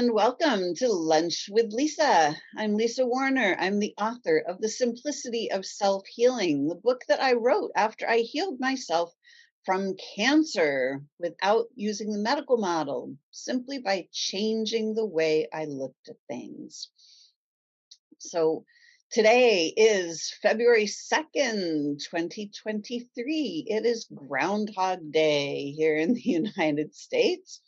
And welcome to Lunch with Lisa. I'm Lisa Warner. I'm the author of The Simplicity of Self Healing, the book that I wrote after I healed myself from cancer without using the medical model, simply by changing the way I looked at things. So today is February 2nd, 2023. It is Groundhog Day here in the United States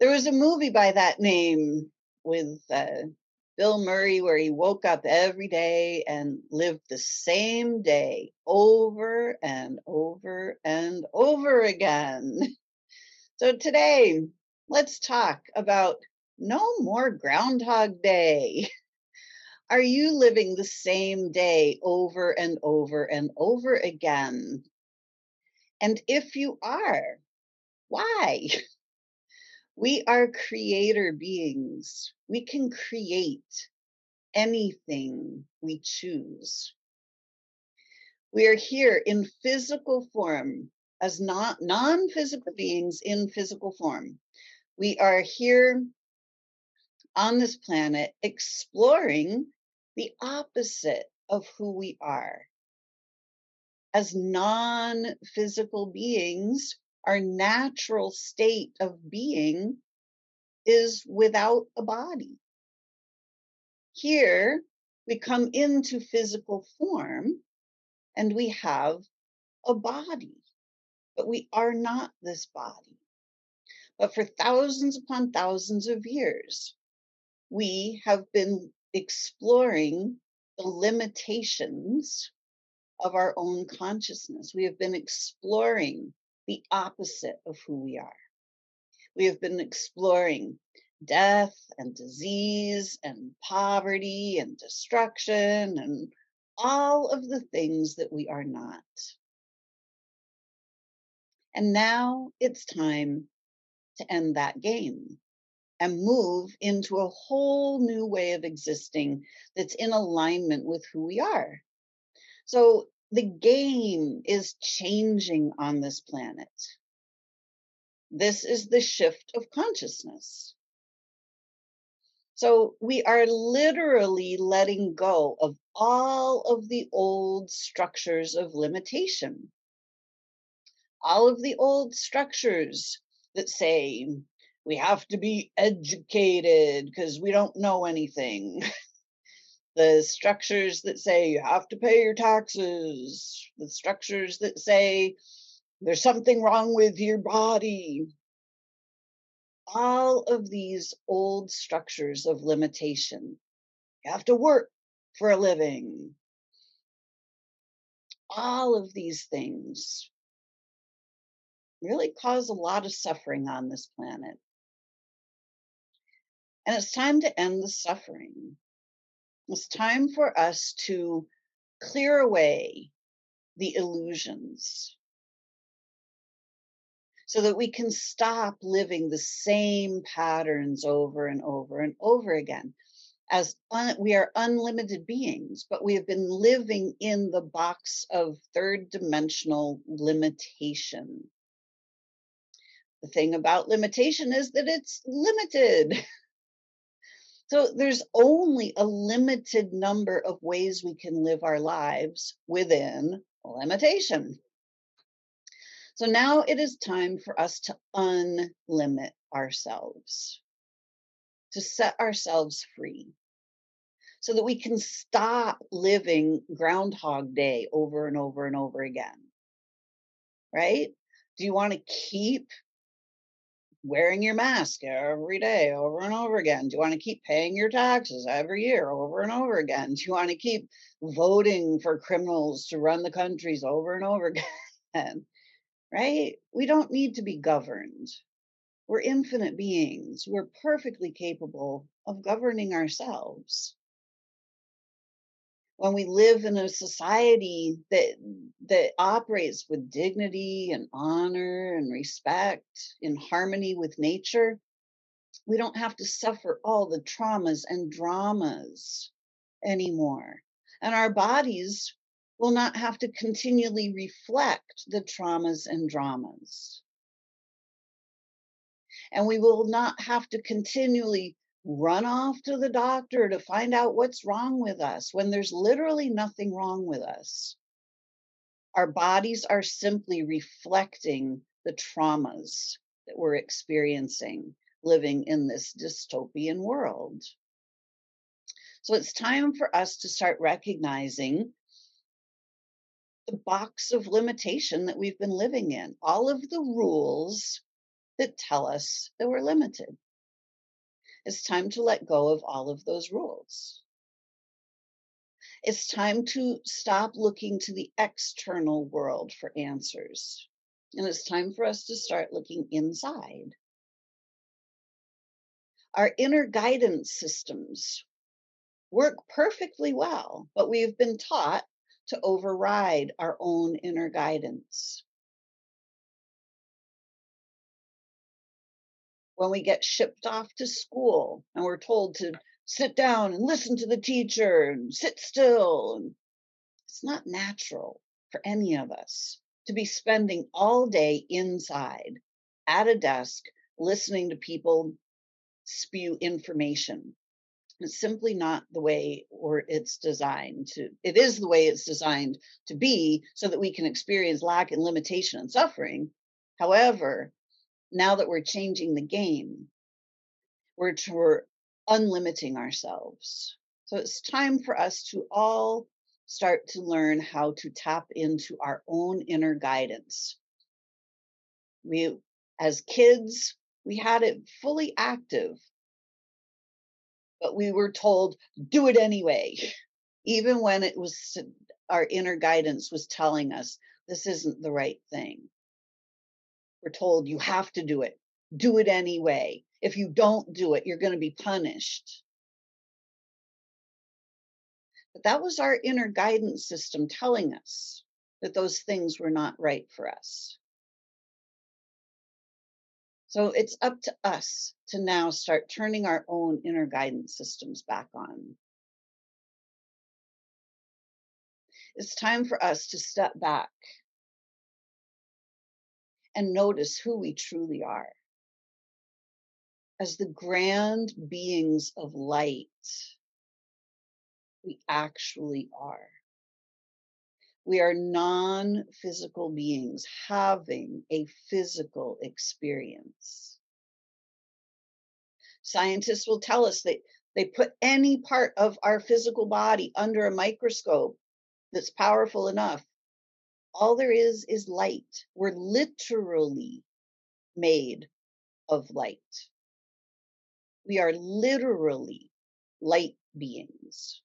there was a movie by that name with uh, Bill Murray where he woke up every day and lived the same day over and over and over again. So today, let's talk about no more Groundhog Day. Are you living the same day over and over and over again? And if you are, why? We are creator beings. We can create anything we choose. We are here in physical form as non-physical beings in physical form. We are here on this planet exploring the opposite of who we are. As non physical beings, our natural state of being is without a body. Here, we come into physical form and we have a body, but we are not this body. But for thousands upon thousands of years, we have been exploring the limitations of our own consciousness. We have been exploring the opposite of who we are. We have been exploring death and disease and poverty and destruction and all of the things that we are not. And now it's time to end that game and move into a whole new way of existing that's in alignment with who we are. So the game is changing on this planet. This is the shift of consciousness. So we are literally letting go of all of the old structures of limitation. All of the old structures that say we have to be educated because we don't know anything. the structures that say you have to pay your taxes, the structures that say there's something wrong with your body. All of these old structures of limitation. You have to work for a living. All of these things really cause a lot of suffering on this planet. And it's time to end the suffering. It's time for us to clear away the illusions so that we can stop living the same patterns over and over and over again. As un- we are unlimited beings, but we have been living in the box of third dimensional limitation. The thing about limitation is that it's limited. So there's only a limited number of ways we can live our lives within limitation. So now it is time for us to unlimit ourselves, to set ourselves free so that we can stop living Groundhog Day over and over and over again. Right? Do you want to keep wearing your mask every day over and over again? Do you want to keep paying your taxes every year over and over again? Do you want to keep voting for criminals to run the countries over and over again? right? We don't need to be governed. We're infinite beings. We're perfectly capable of governing ourselves. When we live in a society that that operates with dignity and honor and respect in harmony with nature, we don't have to suffer all the traumas and dramas anymore. And our bodies will not have to continually reflect the traumas and dramas and we will not have to continually run off to the doctor to find out what's wrong with us when there's literally nothing wrong with us. Our bodies are simply reflecting the traumas that we're experiencing living in this dystopian world. So it's time for us to start recognizing the box of limitation that we've been living in. All of the rules that tell us that we're limited. It's time to let go of all of those rules. It's time to stop looking to the external world for answers. And it's time for us to start looking inside. Our inner guidance systems work perfectly well, but we've been taught to override our own inner guidance. When we get shipped off to school and we're told to sit down and listen to the teacher and sit still. And it's not natural for any of us to be spending all day inside at a desk listening to people spew information. It's simply not the way or it's designed to, it is the way it's designed to be so that we can experience lack and limitation and suffering. However, now that we're changing the game, we're, we're unlimiting ourselves. So it's time for us to all start to learn how to tap into our own inner guidance. We, as kids, we had it fully active, but we were told, do it anyway, even when it was our inner guidance was telling us this isn't the right thing. We're told you have to do it. Do it anyway. If you don't do it, you're going to be punished. But that was our inner guidance system telling us that those things were not right for us. So it's up to us to now start turning our own inner guidance systems back on. It's time for us to step back and notice who we truly are. As the grand beings of light, we actually are. We are non physical beings having a physical experience. Scientists will tell us that they put any part of our physical body under a microscope that's powerful enough all there is is light. We're literally made of light. We are literally light beings.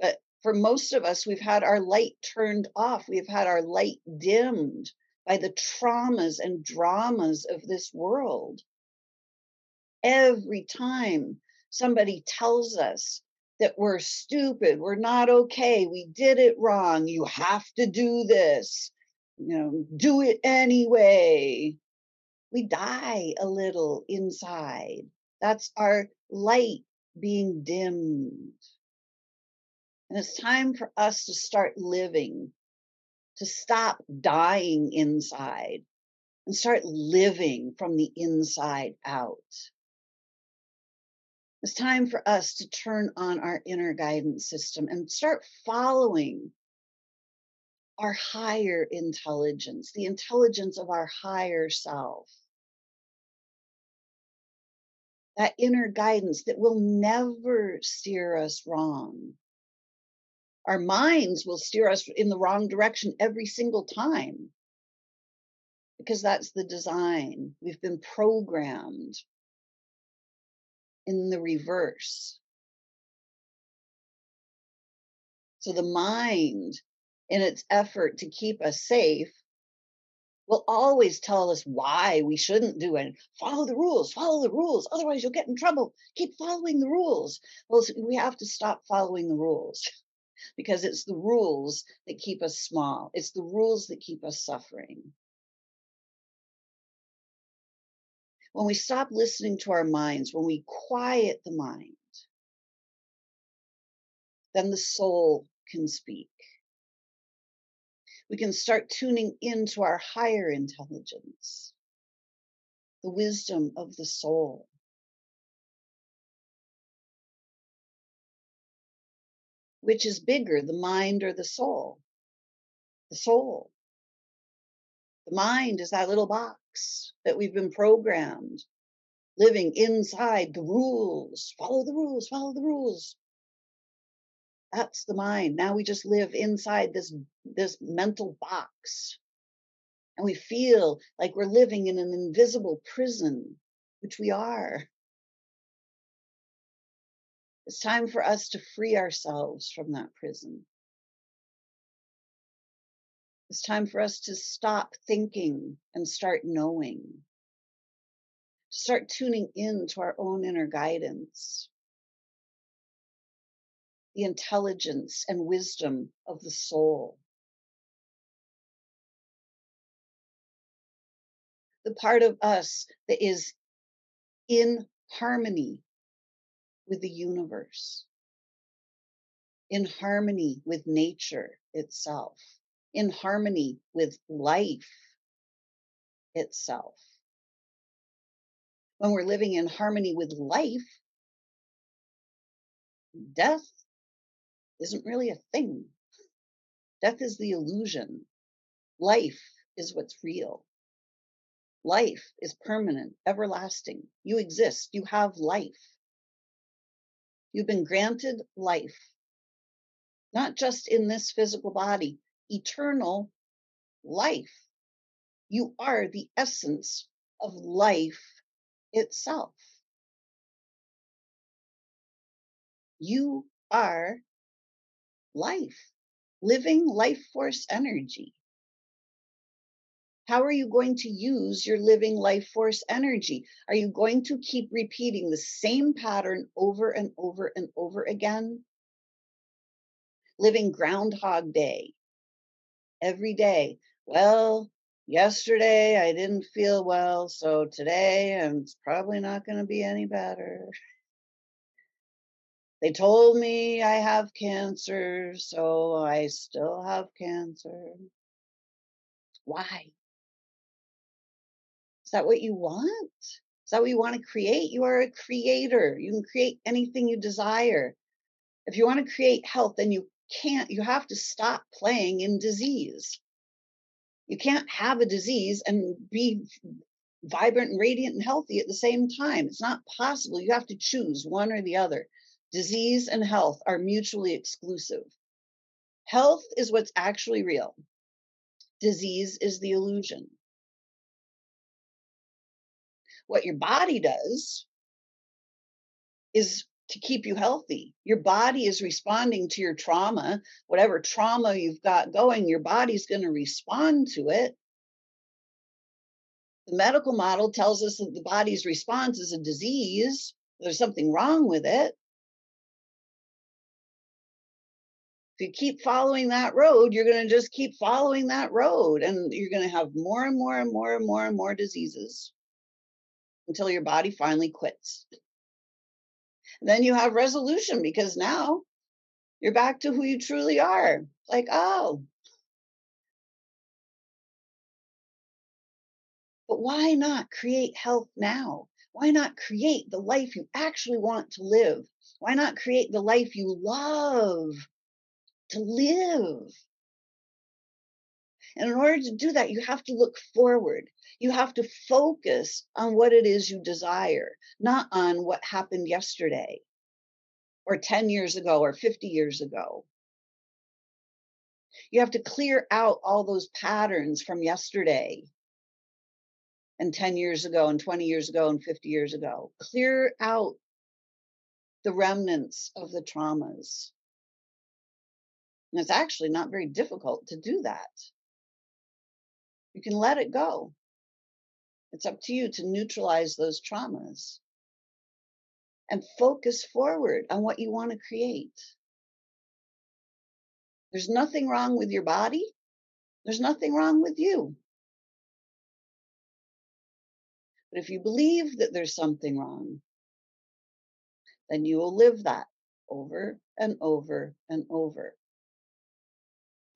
But for most of us, we've had our light turned off. We've had our light dimmed by the traumas and dramas of this world. Every time somebody tells us that we're stupid, we're not okay, we did it wrong, you have to do this, you know, do it anyway. We die a little inside. That's our light being dimmed. And it's time for us to start living, to stop dying inside and start living from the inside out. It's time for us to turn on our inner guidance system and start following our higher intelligence, the intelligence of our higher self. That inner guidance that will never steer us wrong. Our minds will steer us in the wrong direction every single time. because that's the design. We've been programmed in the reverse. So the mind, in its effort to keep us safe, will always tell us why we shouldn't do it. Follow the rules, follow the rules. Otherwise, you'll get in trouble. Keep following the rules. Well, we have to stop following the rules because it's the rules that keep us small, it's the rules that keep us suffering. When we stop listening to our minds, when we quiet the mind, then the soul can speak. We can start tuning into our higher intelligence, the wisdom of the soul. Which is bigger, the mind or the soul? The soul. The mind is that little box that we've been programmed living inside the rules. Follow the rules, follow the rules. That's the mind. Now we just live inside this, this mental box. And we feel like we're living in an invisible prison, which we are. It's time for us to free ourselves from that prison. It's time for us to stop thinking and start knowing. Start tuning in to our own inner guidance the intelligence and wisdom of the soul. The part of us that is in harmony with the universe, in harmony with nature itself, in harmony with life itself. When we're living in harmony with life, death isn't really a thing. Death is the illusion. Life is what's real. Life is permanent, everlasting. You exist. You have life. You've been granted life, not just in this physical body, eternal life. You are the essence of life itself. You are life, living life force energy. How are you going to use your living life force energy? Are you going to keep repeating the same pattern over and over and over again? Living Groundhog Day every day. Well, yesterday I didn't feel well, so today it's probably not going to be any better. They told me I have cancer, so I still have cancer. Why? Is that what you want? Is that what you want to create? You are a creator. You can create anything you desire. If you want to create health, then you can't, you have to stop playing in disease. You can't have a disease and be vibrant and radiant and healthy at the same time. It's not possible. You have to choose one or the other. Disease and health are mutually exclusive. Health is what's actually real. Disease is the illusion. What your body does is to keep you healthy. Your body is responding to your trauma, whatever trauma you've got going, your body's going to respond to it. The medical model tells us that the body's response is a disease, there's something wrong with it. if you keep following that road, you're going to just keep following that road and you're going to have more and more and more and more and more diseases until your body finally quits. Then you have resolution because now you're back to who you truly are. Like, oh. But why not create health now? Why not create the life you actually want to live? Why not create the life you love? to live. And in order to do that, you have to look forward. You have to focus on what it is you desire, not on what happened yesterday or 10 years ago or 50 years ago. You have to clear out all those patterns from yesterday and 10 years ago and 20 years ago and 50 years ago. Clear out the remnants of the traumas. And it's actually not very difficult to do that. You can let it go. It's up to you to neutralize those traumas and focus forward on what you want to create. There's nothing wrong with your body. There's nothing wrong with you. But if you believe that there's something wrong, then you will live that over and over and over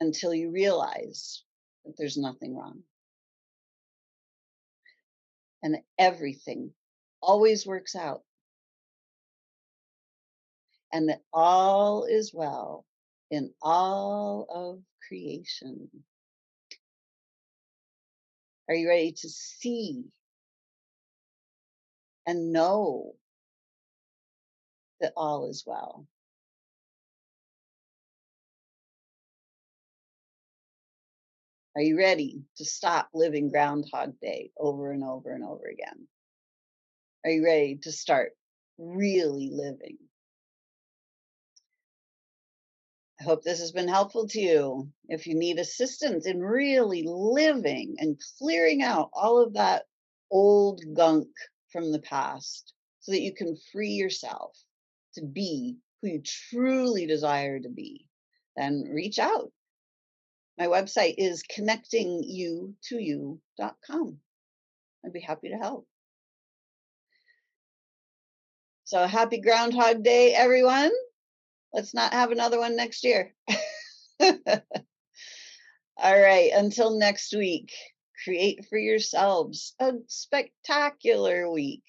until you realize that there's nothing wrong. And everything always works out. And that all is well in all of creation. Are you ready to see and know that all is well? Are you ready to stop living Groundhog Day over and over and over again? Are you ready to start really living? I hope this has been helpful to you. If you need assistance in really living and clearing out all of that old gunk from the past so that you can free yourself to be who you truly desire to be, then reach out. My website is connectingyoutoyou.com. I'd be happy to help. So happy Groundhog Day, everyone. Let's not have another one next year. All right, until next week, create for yourselves a spectacular week.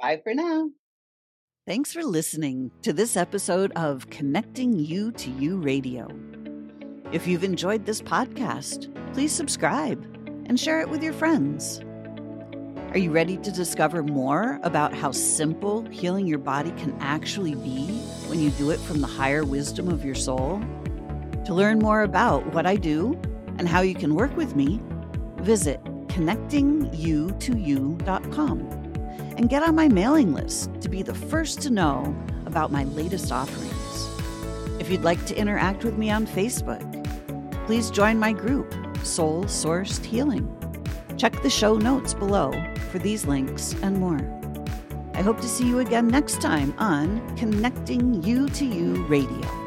Bye for now. Thanks for listening to this episode of Connecting You to You Radio. If you've enjoyed this podcast, please subscribe and share it with your friends. Are you ready to discover more about how simple healing your body can actually be when you do it from the higher wisdom of your soul? To learn more about what I do and how you can work with me, visit connectingyoutoyou.com and get on my mailing list to be the first to know about my latest offerings. If you'd like to interact with me on Facebook, please join my group, Soul Sourced Healing. Check the show notes below for these links and more. I hope to see you again next time on Connecting You to You Radio.